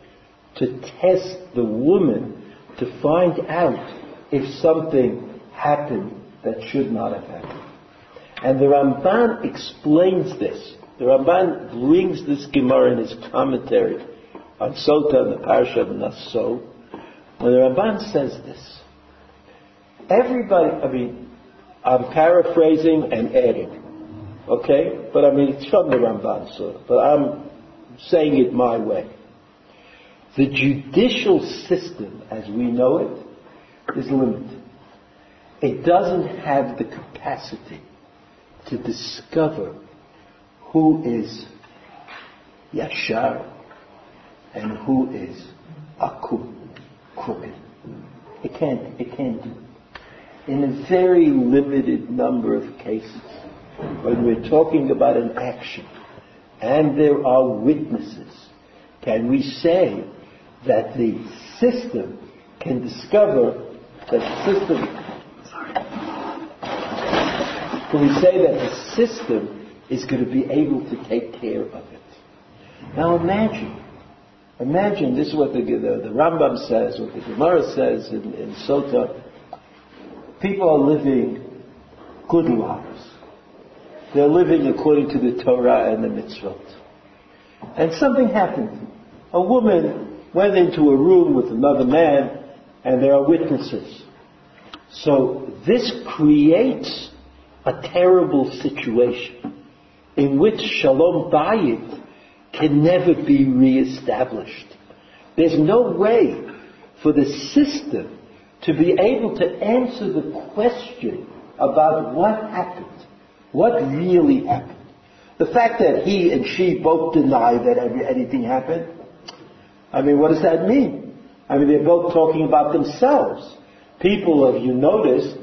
to test the woman to find out if something happened that should not have happened. And the Ramban explains this. The Ramban brings this Gemara in his commentary on Sota and the Parsha of Naso. When the Ramban says this, everybody, I mean, I'm paraphrasing and adding, okay? But I mean, it's from the Ramban, so, but I'm saying it my way. The judicial system, as we know it, is limited. It doesn't have the capacity to discover who is Yashar and who is Akum, crooked. It can't, it can't do. In a very limited number of cases, when we're talking about an action and there are witnesses, can we say that the system can discover that the system, can we say that the system is going to be able to take care of it? Now imagine, imagine, this is what the, the, the Rambam says, what the Gemara says in, in Sota. People are living good lives. They're living according to the Torah and the mitzvot. And something happened. A woman went into a room with another man, and there are witnesses. So this creates a terrible situation in which Shalom Bayit can never be reestablished. There's no way for the system to be able to answer the question about what happened, what really happened. The fact that he and she both deny that anything happened, I mean, what does that mean? I mean, they're both talking about themselves. People, if you notice,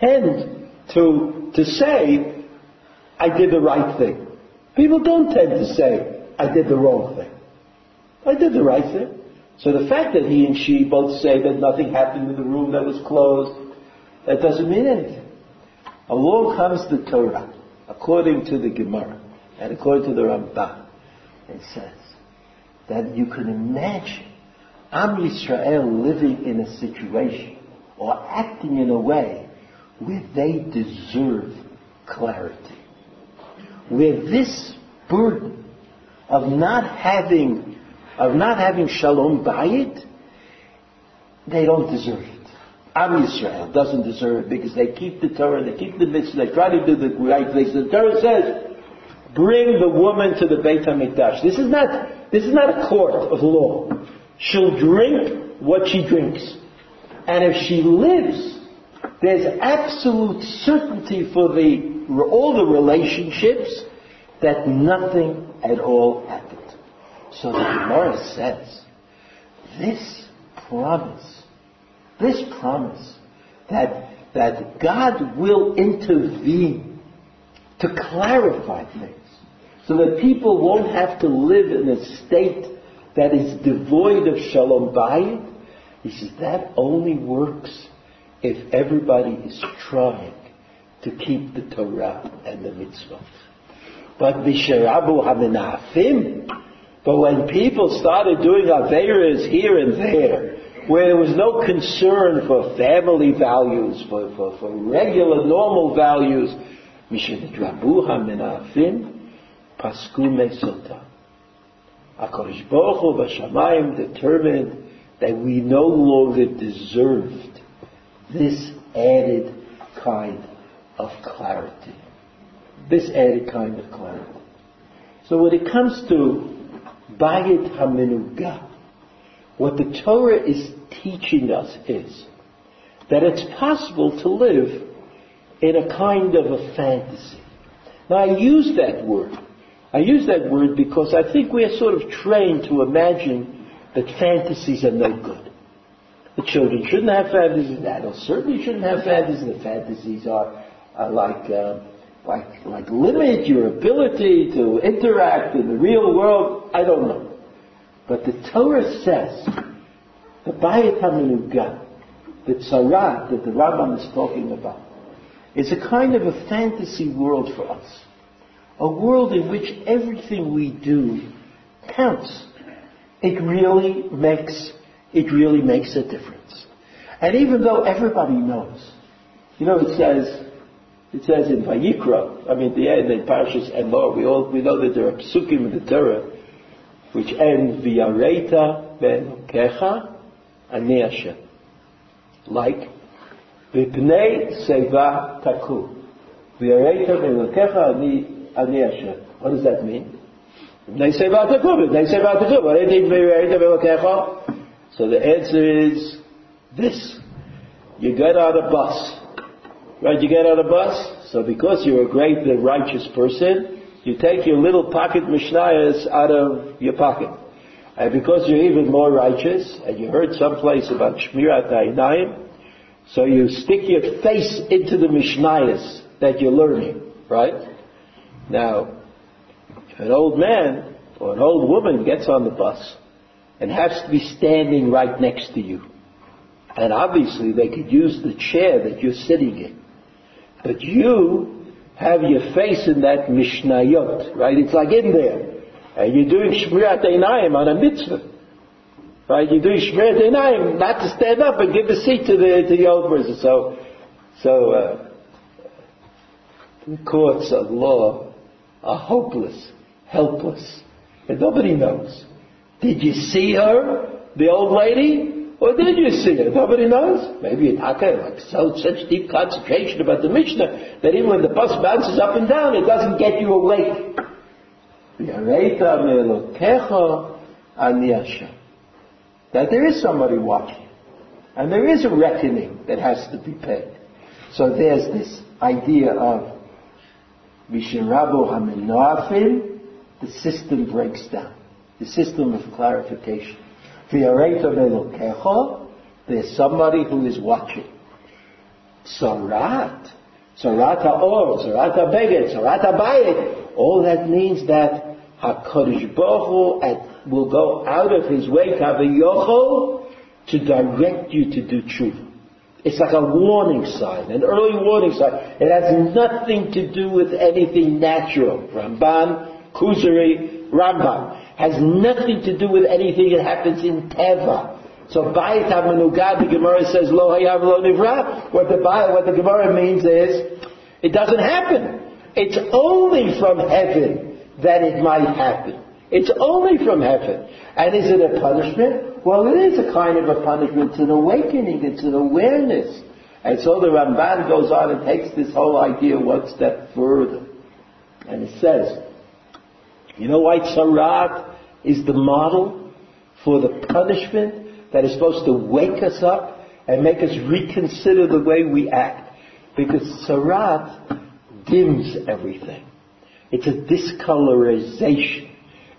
tend to, to say, I did the right thing. People don't tend to say, I did the wrong thing. I did the right thing. So the fact that he and she both say that nothing happened in the room that was closed, that doesn't mean anything. Along comes the Torah, according to the Gemara, and according to the Rambam, it says that you can imagine Am Yisrael living in a situation or acting in a way where they deserve clarity. Where this burden of not having of not having shalom bayit, they don't deserve it. Am Yisrael doesn't deserve it because they keep the Torah, they keep the mitzvah, they try to do the right things. The Torah says, bring the woman to the Beit HaMikdash. This is not, this is not a court of law. She'll drink what she drinks. And if she lives, there's absolute certainty for the, all the relationships that nothing at all happened. So the Gemara says, this promise, this promise that, that God will intervene to clarify things so that people won't have to live in a state that is devoid of shalom bayit, he says that only works if everybody is trying to keep the Torah and the mitzvot. But Bisharabu Hamenafim, but when people started doing Averas here and there, where there was no concern for family values, for, for, for regular, normal values, Mishedrabu Hamenafim, Pasku Mesota. HaKadosh Baruch Hu determined that we no longer deserved this added kind of clarity. This added kind of clarity. So when it comes to Bayit HaMenugah, what the Torah is teaching us is that it's possible to live in a kind of a fantasy. Now I use that word. I use that word because I think we are sort of trained to imagine that fantasies are no good. The children shouldn't have fantasies, the adults certainly shouldn't have fantasies, the fantasies are, are like uh, like, like limit your ability to interact in the real world? I don't know. But the Torah says, the Bayit HaMenugah, the Tzarat that the Rambam is talking about, is a kind of a fantasy world for us. A world in which everything we do counts. It really makes, it really makes a difference. And even though everybody knows, you know, it says, it says in Vayikra, I mean, the end in Parshas and Emor, we all we know that there are psukim in the Torah which end v'yareta be'elokecha ani Hashem, like v'pnei seva taku, v'yareta be'elokecha ani Hashem. What does that mean? They say about V'pnei seva taku, v'pnei seva taku. What does it mean v'yareta be'elokecha? So the answer is this: you get on a bus Right, you get on a bus, so because you're a great and righteous person, you take your little pocket mishnayos out of your pocket. And because you're even more righteous, and you heard someplace about Shmirat Einayim, so you stick your face into the mishnayos that you're learning, right? Now, an old man or an old woman gets on the bus and has to be standing right next to you. And obviously they could use the chair that you're sitting in. But you have your face in that Mishnayot, right? It's like in there. And you're doing Shmirat Einayim on a mitzvah. Right? You're doing Shmirat Einayim, not to stand up and give a seat to the, to the old person. So, so, uh, courts of law are hopeless, helpless, and nobody knows. Did you see her, the old lady? Or did you see her? Nobody knows. Maybe it had like so such deep concentration about the Mishnah that even when the bus bounces up and down, it doesn't get you awake. That there is somebody watching. And there is a reckoning that has to be paid. So there's this idea of Vishirabu Haminafin, the system breaks down. The system of clarification. There's somebody who is watching. Sarat, Sarat Ha'or, Sarat Ha'beged, Sarat Ha'bayit. All that means that HaKadosh Baruch Hu will go out of his way, Kavayochol, to direct you to do tshuva. It's like a warning sign, an early warning sign. It has nothing to do with anything natural. Ramban, Kuzari, Rambam. Has nothing to do with anything that happens in Teva. So Bayit HaMenugah, the Gemara says, Lo Hayav Lo Nivra. What the, what the Gemara means is, it doesn't happen. It's only from heaven that it might happen. It's only from heaven. And is it a punishment? Well, it is a kind of a punishment. It's an awakening. It's an awareness. And so the Ramban goes on and takes this whole idea one step further. And it says, you know why Tzarat is the model for the punishment that is supposed to wake us up and make us reconsider the way we act? Because Tzarat dims everything. It's a discolorization.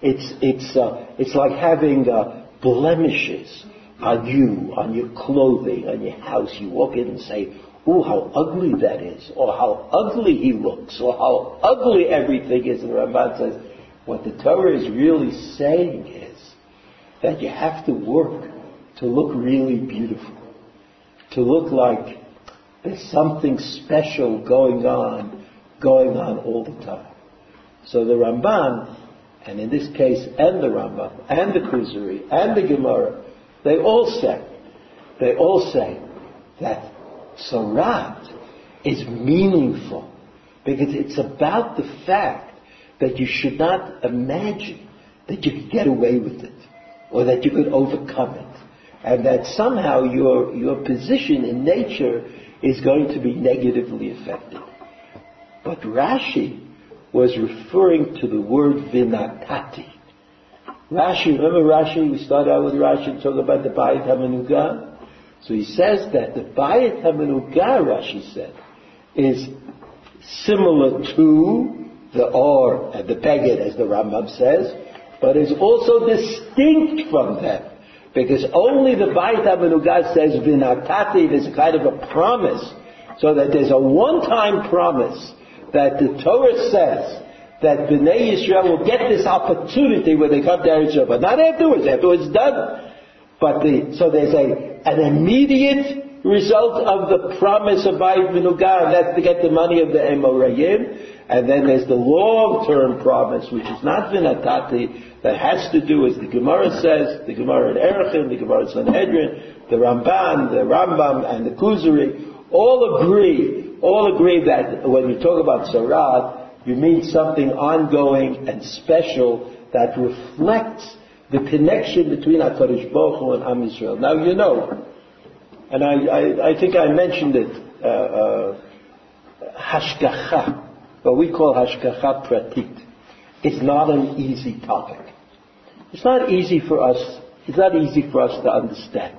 It's, it's, uh, it's like having uh, blemishes on you, on your clothing, on your house. You walk in and say, Ooh, how ugly that is, or how ugly he looks, or how ugly everything is. And the says, what the Torah is really saying is that you have to work to look really beautiful, to look like there's something special going on, going on all the time. So the Ramban, and in this case, and the Rambam, and the Kuzari, and the Gemara, they all say, they all say that Sarat is meaningful because it's about the fact that you should not imagine that you could get away with it or that you could overcome it and that somehow your, your position in nature is going to be negatively affected. But Rashi was referring to the word vinatati. Rashi, remember Rashi, we started out with Rashi and talk about the Bayit HaMenugah? So he says that the Bayit HaMenugah, Rashi said, is similar to the or and the beged, as the Rambam says, but is also distinct from them. Because only the Bayit HaMenugah says, vinatati, there's a kind of a promise, so that there's a one-time promise that the Torah says that Bnei Yisrael will get this opportunity when they come to Eretz Yisrael, but not afterwards, afterwards it's done. But the, so there's a, an immediate result of the promise of Bayit Menugah, and that's to get the money of the Emorayim, and then there's the long-term promise, which is not Vinatati, that has to do, as the Gemara says, the Gemara in Erechim, the Gemara in Sanhedrin, the Ramban, the Rambam, and the Kuzari, all agree all agree that when you talk about Sarat, you mean something ongoing and special that reflects the connection between HaKadosh Baruch Hu and Am Yisrael. Now you know, and I, I, I think I mentioned it, uh, uh, Hashgacha, what we call Hashgacha Pratit. It's not an easy topic. It's not easy for us, it's not easy for us to understand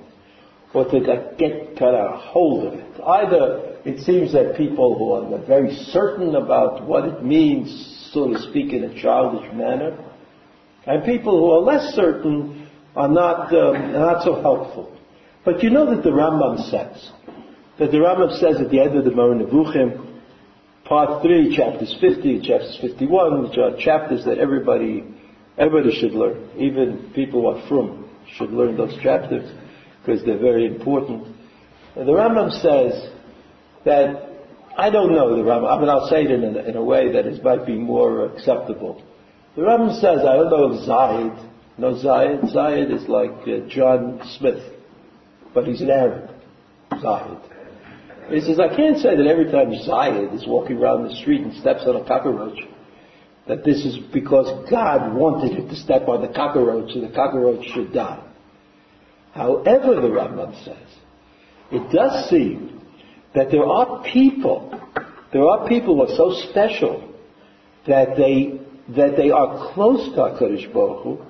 or to get kind of hold of it. Either it seems that people who are very certain about what it means, so to speak, in a childish manner, and people who are less certain are not, um, not so helpful. But you know that the Rambam says, that the Rambam says at the end of the Moreh Nevuchim, part 3, chapters 50, chapters 51, which are chapters that everybody, everybody should learn. Even people who are from should learn those chapters because they're very important. And the Rambam says that, I don't know the Rambam, I mean I'll say it in a, in a way that is, might be more acceptable. The Rambam says, I don't know Zayed, no Zayed, Zayed is like uh, John Smith, but he's an Arab, Zayed. He says, I can't say that every time Zayed is walking around the street and steps on a cockroach, that this is because God wanted him to step on the cockroach so the cockroach should die. However, the Rambam says, it does seem that there are people, there are people who are so special that they, that they are close to HaKadosh Baruch Hu,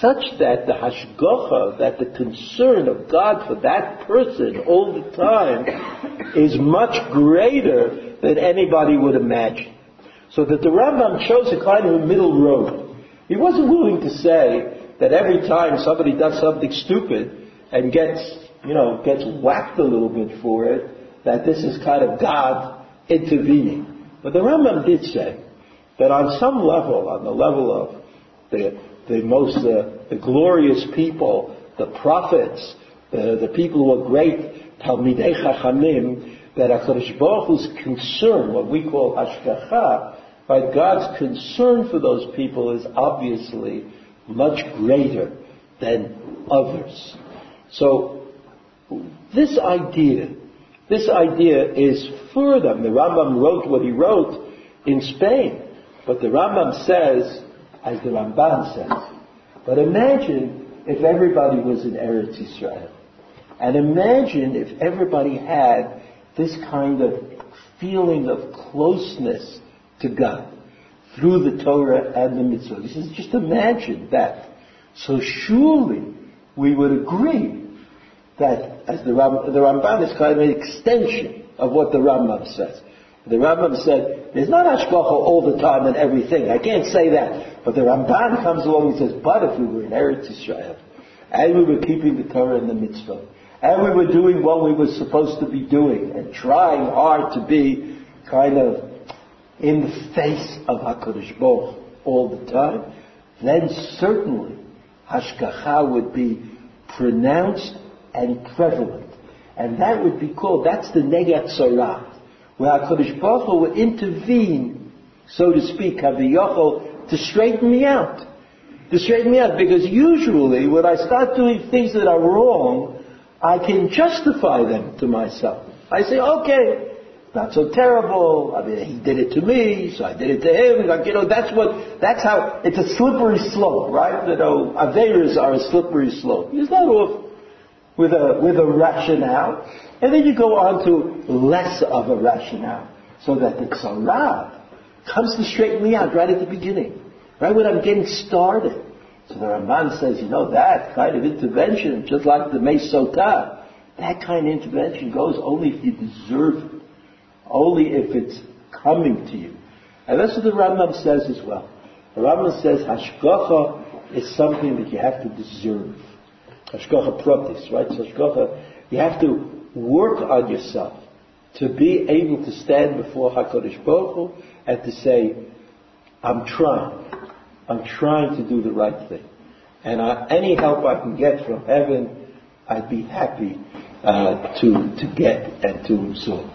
such that the hashgacha, that the concern of God for that person all the time is much greater than anybody would imagine. So that the Rambam chose a kind of a middle road. He wasn't willing to say that every time somebody does something stupid and gets, you know, gets whacked a little bit for it, that this is kind of God intervening. But the Rambam did say that on some level, on the level of the, the most, uh, the glorious people, the prophets, the, the people who are great, Talmidei Chachamim, that HaKadosh Baruch Hu's concern, what we call Hashgacha, right, God's concern for those people is obviously much greater than others. So, this idea, this idea is further. The Rambam wrote what he wrote in Spain, but the Rambam says, as the Ramban says, but imagine if everybody was in Eretz Israel. And imagine if everybody had this kind of feeling of closeness to God through the Torah and the mitzvah. He says, just imagine that. So surely we would agree that as the, Ram, the Ramban is kind of an extension of what the Rambam says. The Rambam said, there's not hashgacha all the time and everything. I can't say that. But the Ramban comes along and says, but if we were in Eretz Israel, and we were keeping the Torah and the mitzvah, and we were doing what we were supposed to be doing, and trying hard to be kind of in the face of HaKadosh Baruch all the time, then certainly Hashgacha would be pronounced and prevalent. And that would be called, that's the Negat Tzorah, where HaKadosh Baruch Hu would intervene, so to speak, Haviyachol, to straighten me out. To straighten me out, because usually when I start doing things that are wrong, I can justify them to myself. I say, okay, not so terrible. I mean, he did it to me, so I did it to him. Like, you know, that's what, that's how, it's a slippery slope, right? You know, Averas are a slippery slope. You start off with a, with a rationale, and then you go on to less of a rationale, so that the tzara comes to straighten me out right at the beginning, right when I'm getting started. So the Ramban says, you know, that kind of intervention, just like the Mesotah, that kind of intervention goes only if you deserve it only if it's coming to you. And that's what the Rambam says as well. The Rambam says hashgacha is something that you have to deserve. Hashgacha pratis, right? So hashgacha, you have to work on yourself to be able to stand before HaKadosh Baruch Hu and to say, I'm trying. I'm trying to do the right thing. And I, any help I can get from heaven, I'd be happy uh, to, to get and to absorb.